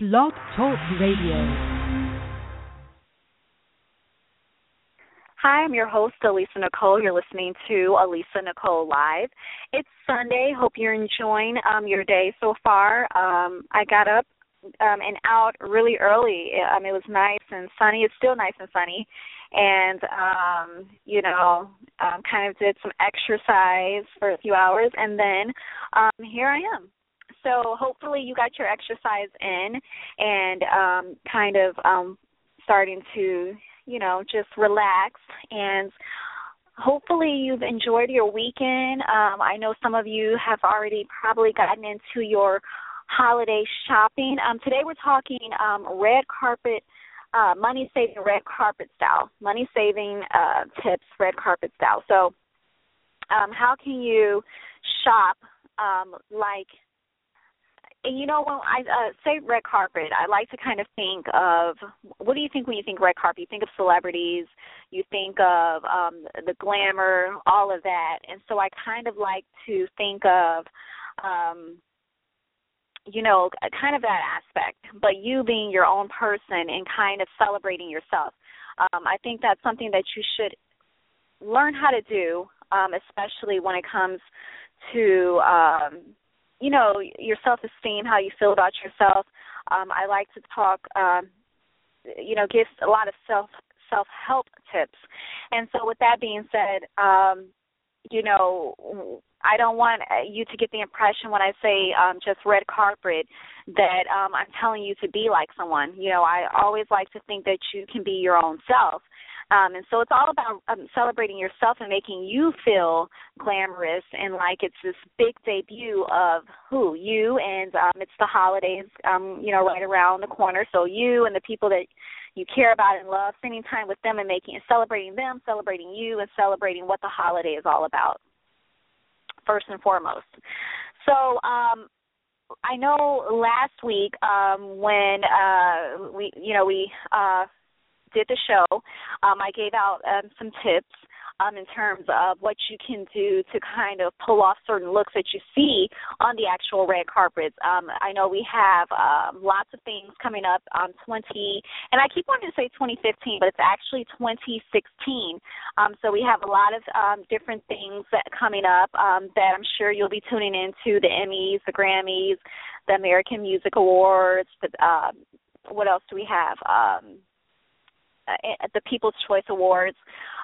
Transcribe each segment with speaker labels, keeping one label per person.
Speaker 1: Blog Talk Radio.
Speaker 2: Hi, I'm your host, Alisa Nicole. You're listening to Alisa Nicole Live. It's Sunday. Hope you're enjoying um, your day so far. Um, I got up um, and out really early. Um, it was nice and sunny. It's still nice and sunny. And, um, you know, um, kind of did some exercise for a few hours. And then um, here I am so hopefully you got your exercise in and um kind of um starting to you know just relax. And hopefully you've enjoyed your weekend. Um i know some of you have already probably gotten into your holiday shopping. Um today we're talking um red carpet uh money saving red carpet style money saving uh tips red carpet style. So um how can you shop um like you know when I uh, say red carpet, I like to kind of think of what do you think when you think red carpet? You think of celebrities, you think of um the glamour, all of that. And so I kind of like to think of um you know, kind of that aspect, but you being your own person and kind of celebrating yourself. Um, I think that's something that you should learn how to do, um, especially when it comes to um, you know your self esteem how you feel about yourself. Um i like to talk um you know give a lot of self self help tips. And so with that being said um you know i don't want you to get the impression when i say um just red carpet that um i'm telling you to be like someone. You know i always like to think that you can be your own self um, and so it's all about um, celebrating yourself and making you feel glamorous and like it's this big debut of who you and um, it's the holidays, um, you know, right around the corner. So you and the people that you care about and love, spending time with them and making and celebrating them, celebrating you, and celebrating what the holiday is all about. First and foremost. So um, I know last week um, when uh, we, you know, we uh, did the show, um, I gave out um, some tips um, in terms of what you can do to kind of pull off certain looks that you see on the actual red carpets. Um, I know we have um, lots of things coming up on 20, and I keep wanting to say 2015, but it's actually 2016. Um, so we have a lot of um, different things that coming up um, that I'm sure you'll be tuning into the Emmys, the Grammys, the American Music Awards. The, uh, what else do we have? Um, uh, the People's Choice Awards,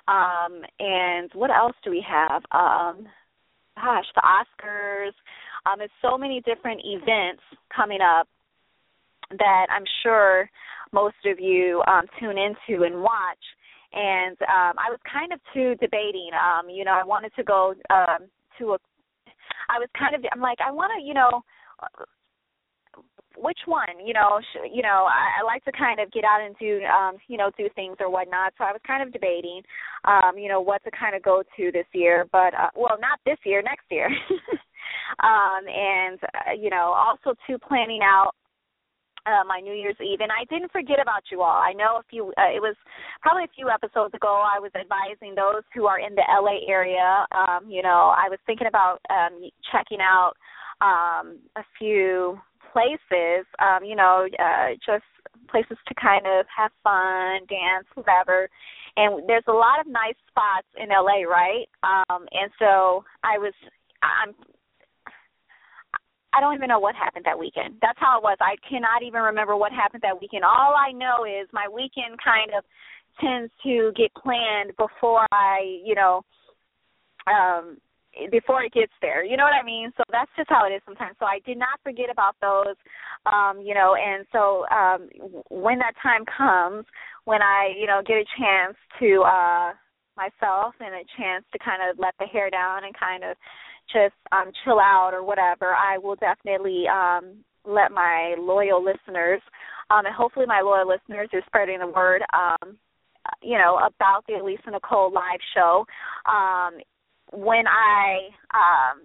Speaker 2: um, and what else do we have? Um, gosh, the Oscars. Um, there's so many different events coming up that I'm sure most of you um, tune into and watch. And um, I was kind of too debating. Um, you know, I wanted to go um, to a. I was kind of. I'm like, I want to, you know which one you know sh- you know I, I like to kind of get out and do um you know do things or whatnot so i was kind of debating um you know what to kind of go to this year but uh, well not this year next year um and uh, you know also to planning out uh, my New Year's Eve, and I didn't forget about you all. I know a few. Uh, it was probably a few episodes ago. I was advising those who are in the LA area. Um, you know, I was thinking about um, checking out um, a few places, um, you know, uh, just places to kind of have fun, dance, whatever. And there's a lot of nice spots in LA, right? Um, and so I was, I'm, I don't even know what happened that weekend. That's how it was. I cannot even remember what happened that weekend. All I know is my weekend kind of tends to get planned before I, you know, um before it gets there. You know what I mean? So that's just how it is sometimes. So I did not forget about those, um, you know, and so um when that time comes, when I, you know, get a chance to uh myself and a chance to kind of let the hair down and kind of just um chill out or whatever, I will definitely um let my loyal listeners um and hopefully my loyal listeners are spreading the word um you know about the Alisa Nicole live show um when I um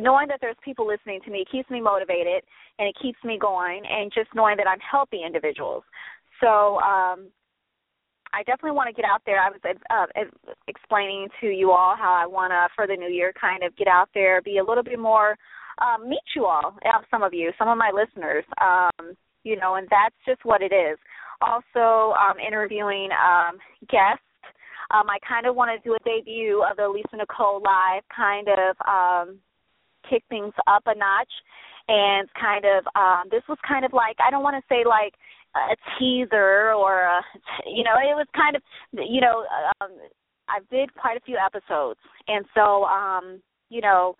Speaker 2: knowing that there's people listening to me keeps me motivated and it keeps me going and just knowing that I'm helping individuals. So um I definitely want to get out there. I was uh, explaining to you all how I want to for the new year kind of get out there, be a little bit more um meet you all, uh, some of you, some of my listeners. Um you know, and that's just what it is. Also, um, interviewing um, guests. Um, I kind of want to do a debut of the Lisa Nicole Live, kind of um, kick things up a notch, and kind of um, this was kind of like I don't want to say like a teaser or a, you know it was kind of you know um, I did quite a few episodes, and so um, you know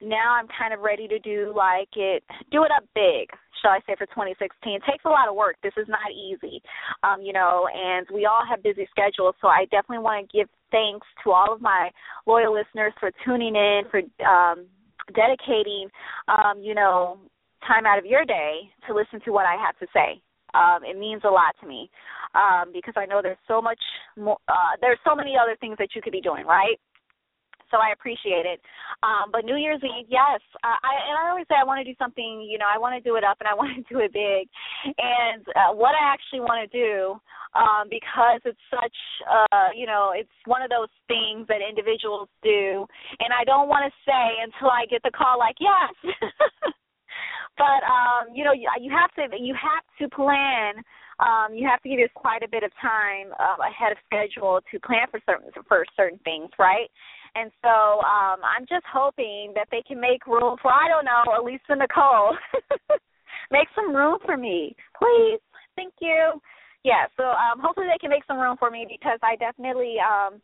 Speaker 2: now I'm kind of ready to do like it, do it up big, shall I say, for 2016. It takes a lot of work. This is not easy, um, you know, and we all have busy schedules. So I definitely want to give thanks to all of my loyal listeners for tuning in, for um, dedicating, um, you know, time out of your day to listen to what I have to say. Um, it means a lot to me um, because I know there's so much more. Uh, there's so many other things that you could be doing, right? So I appreciate it. Um, but New Year's Eve, yes, uh, I and I always say I want to do something. You know, I want to do it up and I want to do it big. And uh, what I actually want to do, um, because it's such, uh, you know, it's one of those things that individuals do, and I don't want to say until I get the call like yes. but um, you know, you, you have to you have to plan um, you have to give yourself quite a bit of time uh, ahead of schedule to plan for certain for certain things, right? And so um, I'm just hoping that they can make room for I don't know, Alisa Nicole. make some room for me, please. Thank you. Yeah, so um, hopefully they can make some room for me because I definitely um,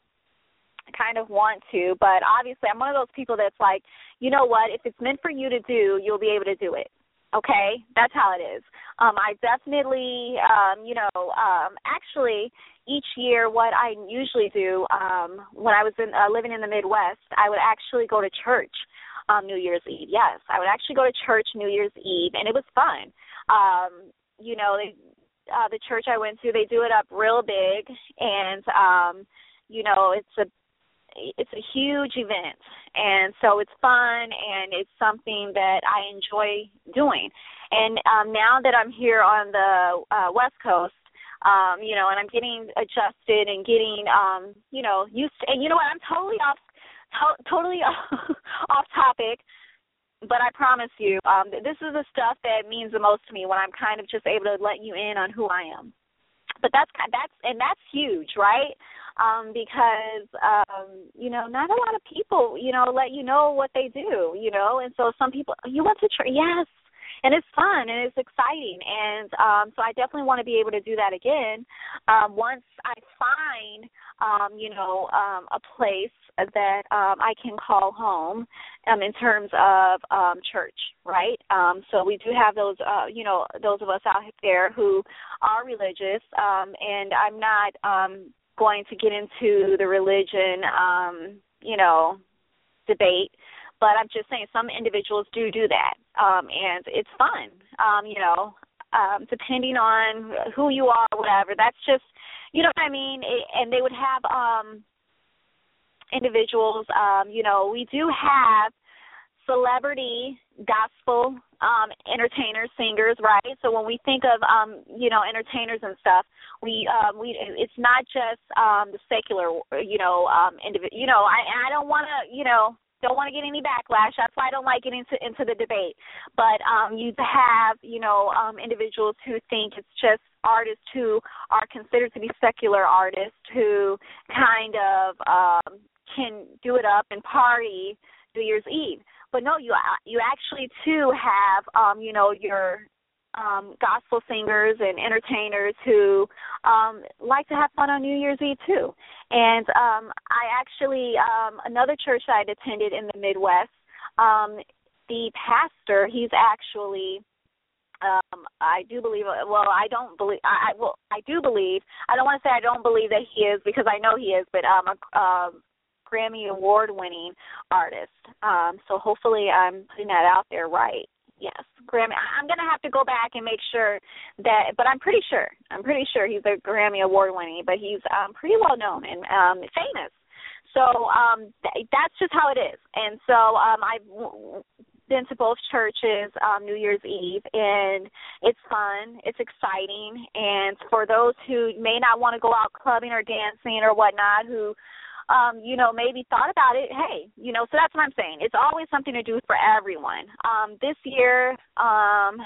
Speaker 2: kind of want to, but obviously I'm one of those people that's like, you know what, if it's meant for you to do, you'll be able to do it. Okay, that's how it is. Um, I definitely, um, you know, um, actually, each year, what I usually do um, when I was in, uh, living in the Midwest, I would actually go to church um, New Year's Eve. Yes, I would actually go to church New Year's Eve, and it was fun. Um, you know, they, uh, the church I went to, they do it up real big, and um, you know, it's a it's a huge event and so it's fun and it's something that I enjoy doing. And um now that I'm here on the uh West Coast, um you know, and I'm getting adjusted and getting um you know, used to, and you know what, I'm totally off to- totally off topic but I promise you, um, this is the stuff that means the most to me when I'm kind of just able to let you in on who I am. But that's that's and that's huge, right? Um because um you know not a lot of people you know let you know what they do you know? And so some people you went to church yes. And it's fun and it's exciting. And um so I definitely want to be able to do that again um once I find um you know um a place that um I can call home um in terms of um church right? Um so we do have those uh you know those of us out there who are religious um and I'm not um going to get into the religion, um, you know, debate. But I'm just saying some individuals do do that, um, and it's fun. Um, you know, um, depending on who you are, whatever. That's just, you know what I mean. It, and they would have um, individuals. Um, you know, we do have celebrity gospel um entertainers singers right? So when we think of um you know entertainers and stuff we um we it's not just um the secular you know um individual you know i i don't want to you know don't want to get any backlash. That's why i don't like getting into into the debate. But um you have you know um individuals who think it's just artists who are considered to be secular artists who kind of um can do it up and party new year's eve but no, you you actually too have um, you know your um, gospel singers and entertainers who um, like to have fun on New Year's Eve too. And um, I actually um, another church I'd attended in the Midwest. Um, the pastor, he's actually um I do believe well I don't believe I, I well I do believe I don't want to say I don't believe that he is because I know he is but um um Grammy award winning artist. Um, so hopefully I'm putting that out there right. Yes, Grammy. I'm gonna have to go back and make sure that, but I'm pretty sure. I'm pretty sure he's a Grammy award winning, but he's um, pretty well known and um, famous. So um, th- that's just how it is. And so um, I've been to both churches um, New Year's Eve, and it's fun. It's exciting. And for those who may not want to go out clubbing or dancing or whatnot, who um, you know, maybe thought about it, hey, you know, so that's what I'm saying. It's always something to do for everyone. Um, this year, um,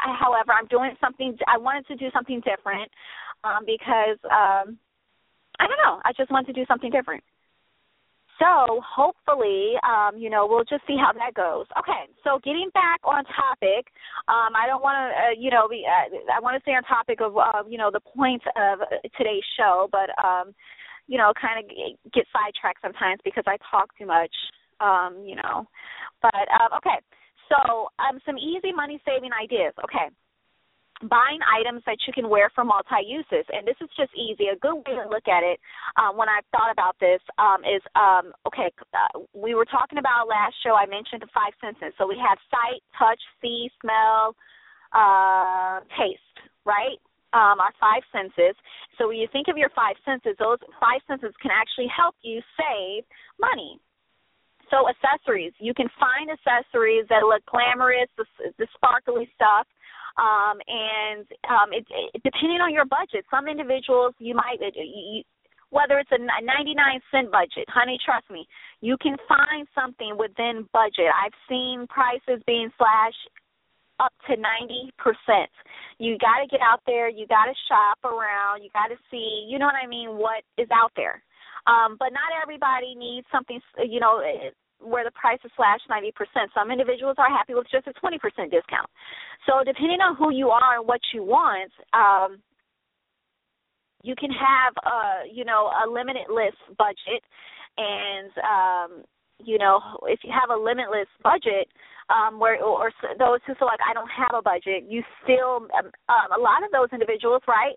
Speaker 2: I, however, I'm doing something. I wanted to do something different um, because um, I don't know. I just wanted to do something different. So hopefully, um, you know, we'll just see how that goes. Okay, so getting back on topic, um, I don't want to, uh, you know, be, uh, I want to stay on topic of, uh, you know, the point of today's show, but, um, you know, kind of get sidetracked sometimes because I talk too much, um, you know. But um, okay, so um, some easy money saving ideas. Okay, buying items that you can wear for multi uses and this is just easy. A good way to look at it um, when i've thought about this um, is um, okay uh, we were talking about last show i mentioned the five senses. So we have sight touch see smell uh, taste right um, our five senses so when you think of your five senses those five senses can actually help you save money so accessories you can find accessories that look glamorous the, the sparkly stuff um, and um, it, it, depending on your budget, some individuals you might, you, whether it's a 99 cent budget, honey, trust me, you can find something within budget. I've seen prices being slashed up to 90%. You got to get out there, you got to shop around, you got to see, you know what I mean, what is out there. Um, but not everybody needs something, you know, where the price is slashed 90%. Some individuals are happy with just a 20% discount. So depending on who you are and what you want, um, you can have a you know a limitless budget, and um, you know if you have a limitless budget, um, where or those who feel like I don't have a budget, you still um, um, a lot of those individuals, right?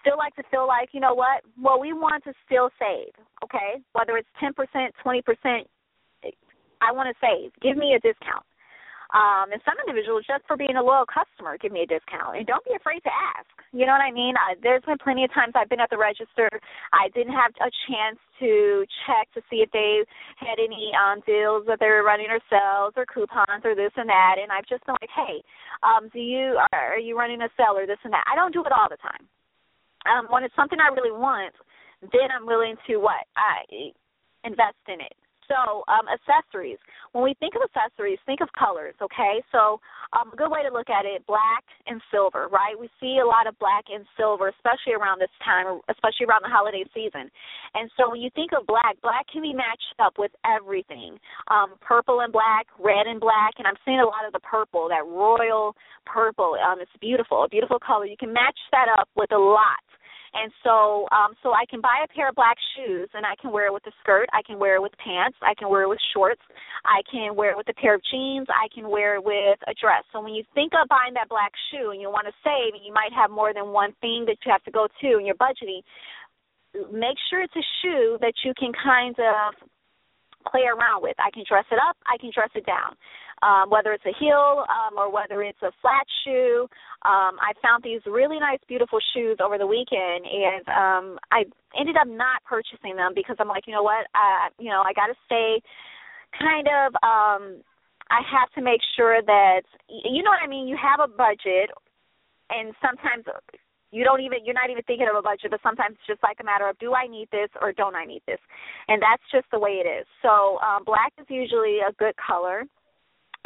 Speaker 2: Still like to feel like you know what? Well, we want to still save, okay? Whether it's ten percent, twenty percent, I want to save. Give me a discount. Um, and some individuals, just for being a loyal customer, give me a discount. And don't be afraid to ask. You know what I mean? I, there's been plenty of times I've been at the register. I didn't have a chance to check to see if they had any um, deals that they were running or sales or coupons or this and that. And I've just been like, hey, um, do you are, are you running a sale or this and that? I don't do it all the time. Um, when it's something I really want, then I'm willing to what I invest in it. So, um, accessories. When we think of accessories, think of colors, okay? So, um, a good way to look at it, black and silver, right? We see a lot of black and silver, especially around this time, especially around the holiday season. And so, when you think of black, black can be matched up with everything um, purple and black, red and black, and I'm seeing a lot of the purple, that royal purple. Um, it's beautiful, a beautiful color. You can match that up with a lot and so, um, so I can buy a pair of black shoes and I can wear it with a skirt. I can wear it with pants. I can wear it with shorts. I can wear it with a pair of jeans. I can wear it with a dress. So when you think of buying that black shoe and you want to save, and you might have more than one thing that you have to go to in your budgeting, make sure it's a shoe that you can kind of play around with. I can dress it up. I can dress it down um, whether it's a heel um, or whether it's a flat shoe. Um, I found these really nice, beautiful shoes over the weekend, and um, I ended up not purchasing them because I'm like, you know what, I, you know, I got to stay kind of. um I have to make sure that you know what I mean. You have a budget, and sometimes you don't even you're not even thinking of a budget but sometimes it's just like a matter of do i need this or don't i need this and that's just the way it is so um black is usually a good color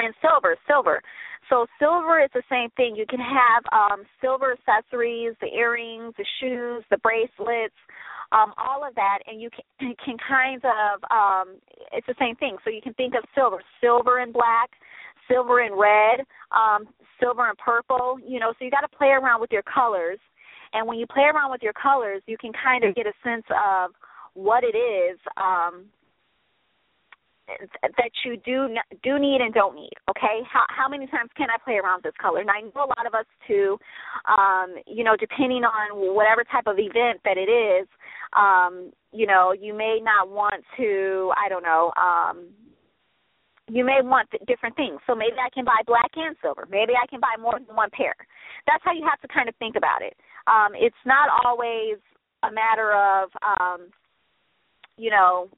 Speaker 2: and silver, silver. So silver is the same thing. You can have um, silver accessories, the earrings, the shoes, the bracelets, um, all of that, and you can, can kind of um, it's the same thing. So you can think of silver, silver and black, silver and red, um, silver and purple. You know, so you got to play around with your colors, and when you play around with your colors, you can kind of get a sense of what it is um, that you do do need and don't need. Okay, how how many times can I play around with this color? And I know a lot of us too. Um, you know, depending on whatever type of event that it is, um, you know, you may not want to. I don't know. Um, you may want different things. So maybe I can buy black and silver. Maybe I can buy more than one pair. That's how you have to kind of think about it. Um, it's not always a matter of, um, you know,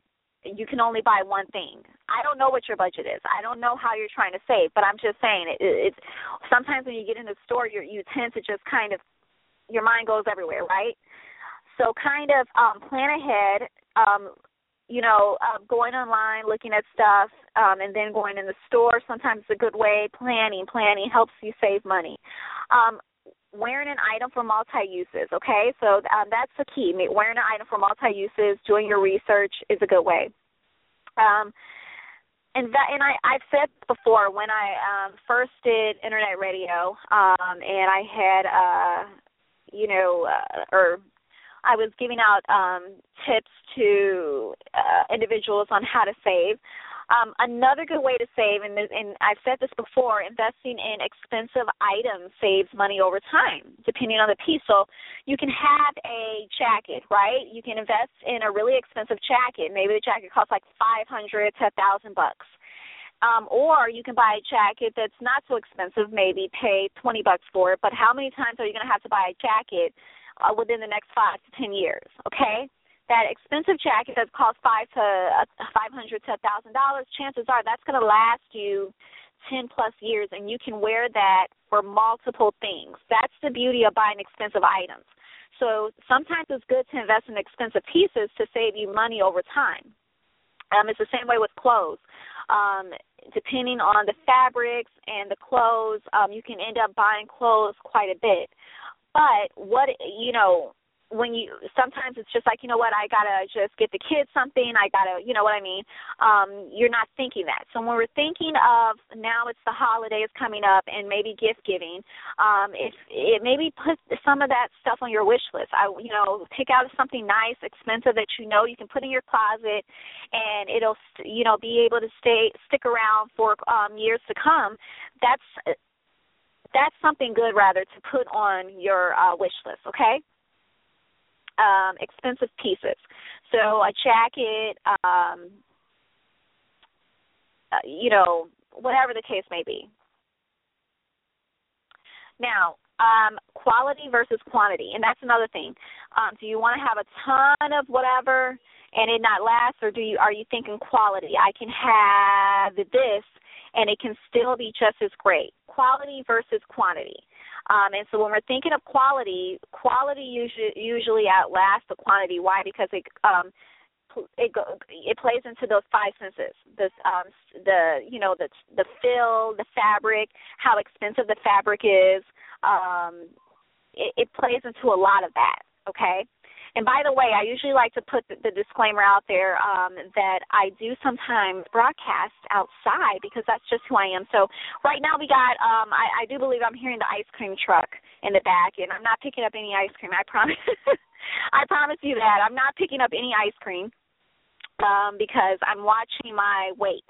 Speaker 2: you can only buy one thing. I don't know what your budget is. I don't know how you're trying to save, but I'm just saying it, it, it's sometimes when you get in the store, you you tend to just kind of your mind goes everywhere, right? So kind of um, plan ahead. Um, you know, uh, going online, looking at stuff, um, and then going in the store. Sometimes it's a good way. Planning, planning helps you save money. Um, wearing an item for multi uses. Okay, so um, that's the key. Wearing an item for multi uses, doing your research is a good way. Um, and that, and I I've said before when I um, first did internet radio, um, and I had uh, you know, uh, or I was giving out um, tips to uh, individuals on how to save. Um, another good way to save, and, and I've said this before, investing in expensive items saves money over time, depending on the piece. So you can have a jacket, right? You can invest in a really expensive jacket. Maybe the jacket costs like five hundred to a thousand bucks. Um, or you can buy a jacket that's not so expensive, maybe pay twenty bucks for it. But how many times are you going to have to buy a jacket uh, within the next five to ten years? Okay, that expensive jacket that costs five to uh, five hundred to a thousand dollars, chances are that's going to last you ten plus years, and you can wear that for multiple things. That's the beauty of buying expensive items. So sometimes it's good to invest in expensive pieces to save you money over time. Um, it's the same way with clothes. Um, depending on the fabrics and the clothes, um, you can end up buying clothes quite a bit. But what you know, when you sometimes it's just like you know what I gotta just get the kids something I gotta you know what I mean? Um you're not thinking that. So when we're thinking of now it's the holidays coming up and maybe gift giving um if it maybe put some of that stuff on your wish list. I you know pick out something nice expensive that you know you can put in your closet and it'll you know be able to stay stick around for um years to come. That's that's something good rather to put on your uh, wish list okay um, expensive pieces. So a jacket, um, uh, you know, whatever the case may be. Now, um, quality versus quantity, and that's another thing. Um, do you want to have a ton of whatever and it not last, or do you are you thinking quality? I can have this and it can still be just as great. Quality versus quantity. Um, and so when we're thinking of quality, quality usually usually outlasts the quantity. Why? Because it um, it go, it plays into those five senses. the um, the you know the the fill, the fabric, how expensive the fabric is. Um, it, it plays into a lot of that. Okay. And by the way, I usually like to put the, the disclaimer out there um, that I do sometimes broadcast outside because that's just who I am. So right now we got, um, I, I do believe I'm hearing the ice cream truck in the back, and I'm not picking up any ice cream. I promise. I promise you that I'm not picking up any ice cream um, because I'm watching my weight.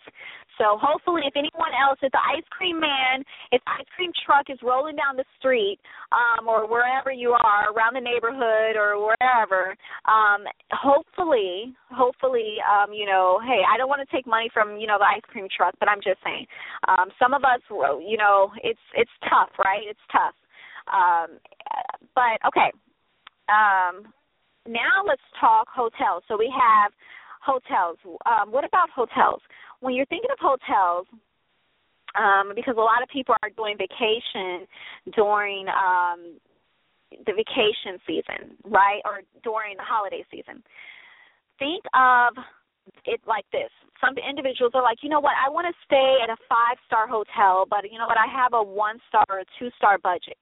Speaker 2: So hopefully, if anyone else, if the ice cream man, if ice cream truck is rolling down the street, um, or wherever you are, around the neighborhood or wherever, um, hopefully, hopefully, um, you know, hey, I don't want to take money from you know the ice cream truck, but I'm just saying, um, some of us, you know, it's it's tough, right? It's tough. Um, but okay. Um, now let's talk hotels. So we have hotels. Um, what about hotels? When you're thinking of hotels, um, because a lot of people are doing vacation during um, the vacation season, right, or during the holiday season. Think of it like this. Some individuals are like, you know what, I want to stay at a five star hotel, but you know what, I have a one star or two star budget.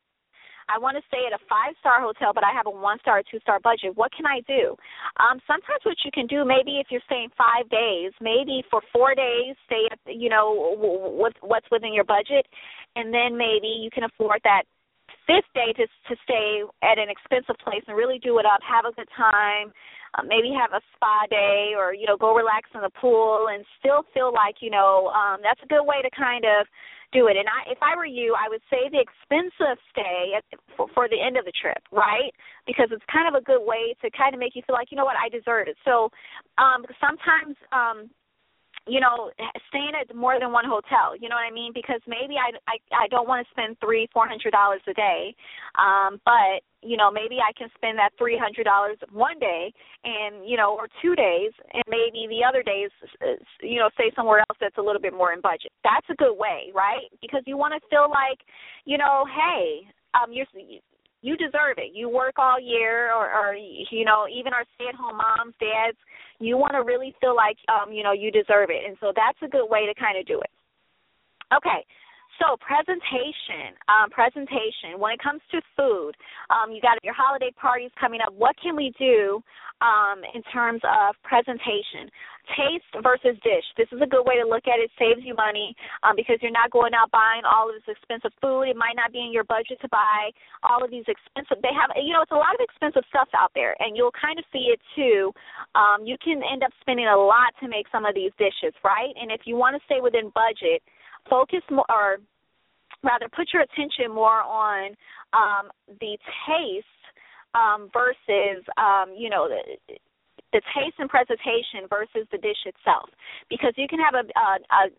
Speaker 2: I want to stay at a five star hotel, but I have a one star or two star budget. What can I do? Um, sometimes what you can do, maybe if you're staying five days, maybe for four days, stay at you know what's what's within your budget, and then maybe you can afford that fifth day to to stay at an expensive place and really do it up, have a good time, uh, maybe have a spa day, or you know go relax in the pool and still feel like you know um, that's a good way to kind of do it. And I, if I were you, I would say the expensive stay at, for, for the end of the trip, right? Because it's kind of a good way to kind of make you feel like, you know what, I deserve it. So um, sometimes um, you know staying at more than one hotel you know what i mean because maybe i i i don't want to spend three four hundred dollars a day um but you know maybe i can spend that three hundred dollars one day and you know or two days and maybe the other days you know stay somewhere else that's a little bit more in budget that's a good way right because you want to feel like you know hey um you're you deserve it. You work all year, or, or you know, even our stay-at-home moms, dads, You want to really feel like um, you know you deserve it, and so that's a good way to kind of do it. Okay, so presentation, um, presentation. When it comes to food, um, you got your holiday parties coming up. What can we do um, in terms of presentation? Taste versus dish. This is a good way to look at it. Saves you money um, because you're not going out buying all of this expensive food. It might not be in your budget to buy all of these expensive. They have, you know, it's a lot of expensive stuff out there, and you'll kind of see it too. Um, you can end up spending a lot to make some of these dishes, right? And if you want to stay within budget focus more or rather put your attention more on um, the taste um, versus um, you know the, the taste and presentation versus the dish itself because you can have a, a, a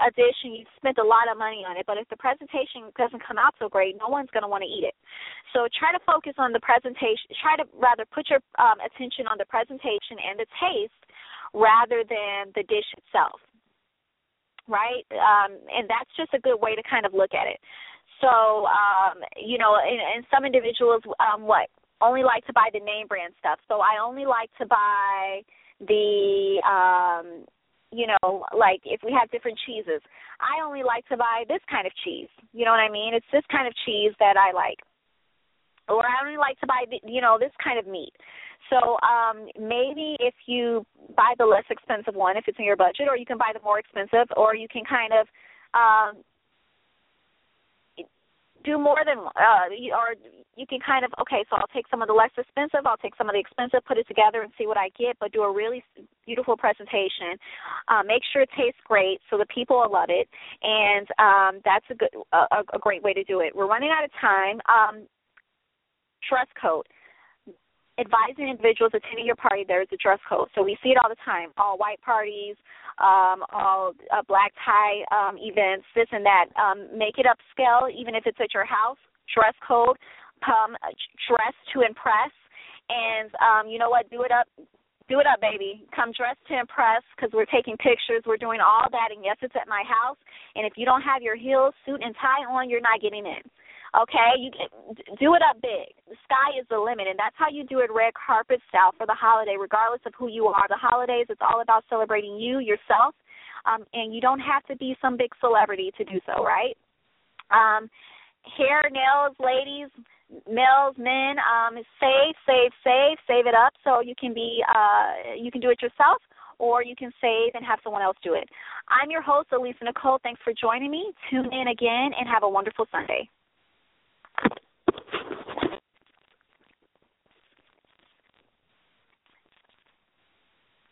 Speaker 2: a dish and you spent a lot of money on it, but if the presentation doesn't come out so great, no one's going to want to eat it. So try to focus on the presentation. Try to rather put your um, attention on the presentation and the taste rather than the dish itself right? Um, and that's just a good way to kind of look at it. So, um, you know, and, and some individuals, um, what only like to buy the name brand stuff. So I only like to buy the, um, you know, like if we have different cheeses, I only like to buy this kind of cheese. You know what I mean? It's this kind of cheese that I like or I only like to buy, the, you know, this kind of meat. So um, maybe if you buy the less expensive one, if it's in your budget, or you can buy the more expensive, or you can kind of um, do more than, uh, or you can kind of okay. So I'll take some of the less expensive, I'll take some of the expensive, put it together, and see what I get. But do a really beautiful presentation. Uh, make sure it tastes great so the people will love it, and um, that's a good, a, a great way to do it. We're running out of time. Um, dress code. Advising individuals attending your party, there is a dress code. So we see it all the time. All white parties, um, all uh, black tie um, events, this and that. Um, make it upscale, even if it's at your house. Dress code. Come dress to impress. And um, you know what? Do it up do it up, baby. Come dressed to impress because we're taking pictures. We're doing all that. And yes, it's at my house. And if you don't have your heels, suit, and tie on, you're not getting in. Okay, you do it up big. The sky is the limit, and that's how you do it red carpet style for the holiday, regardless of who you are. The holidays, it's all about celebrating you, yourself, um, and you don't have to be some big celebrity to do so, right? Um, hair, nails, ladies, males, men, um, save, save, save, save it up so you can be, uh, you can do it yourself or you can save and have someone else do it. I'm your host, Alisa Nicole. Thanks for joining me. Tune in again and have a wonderful Sunday.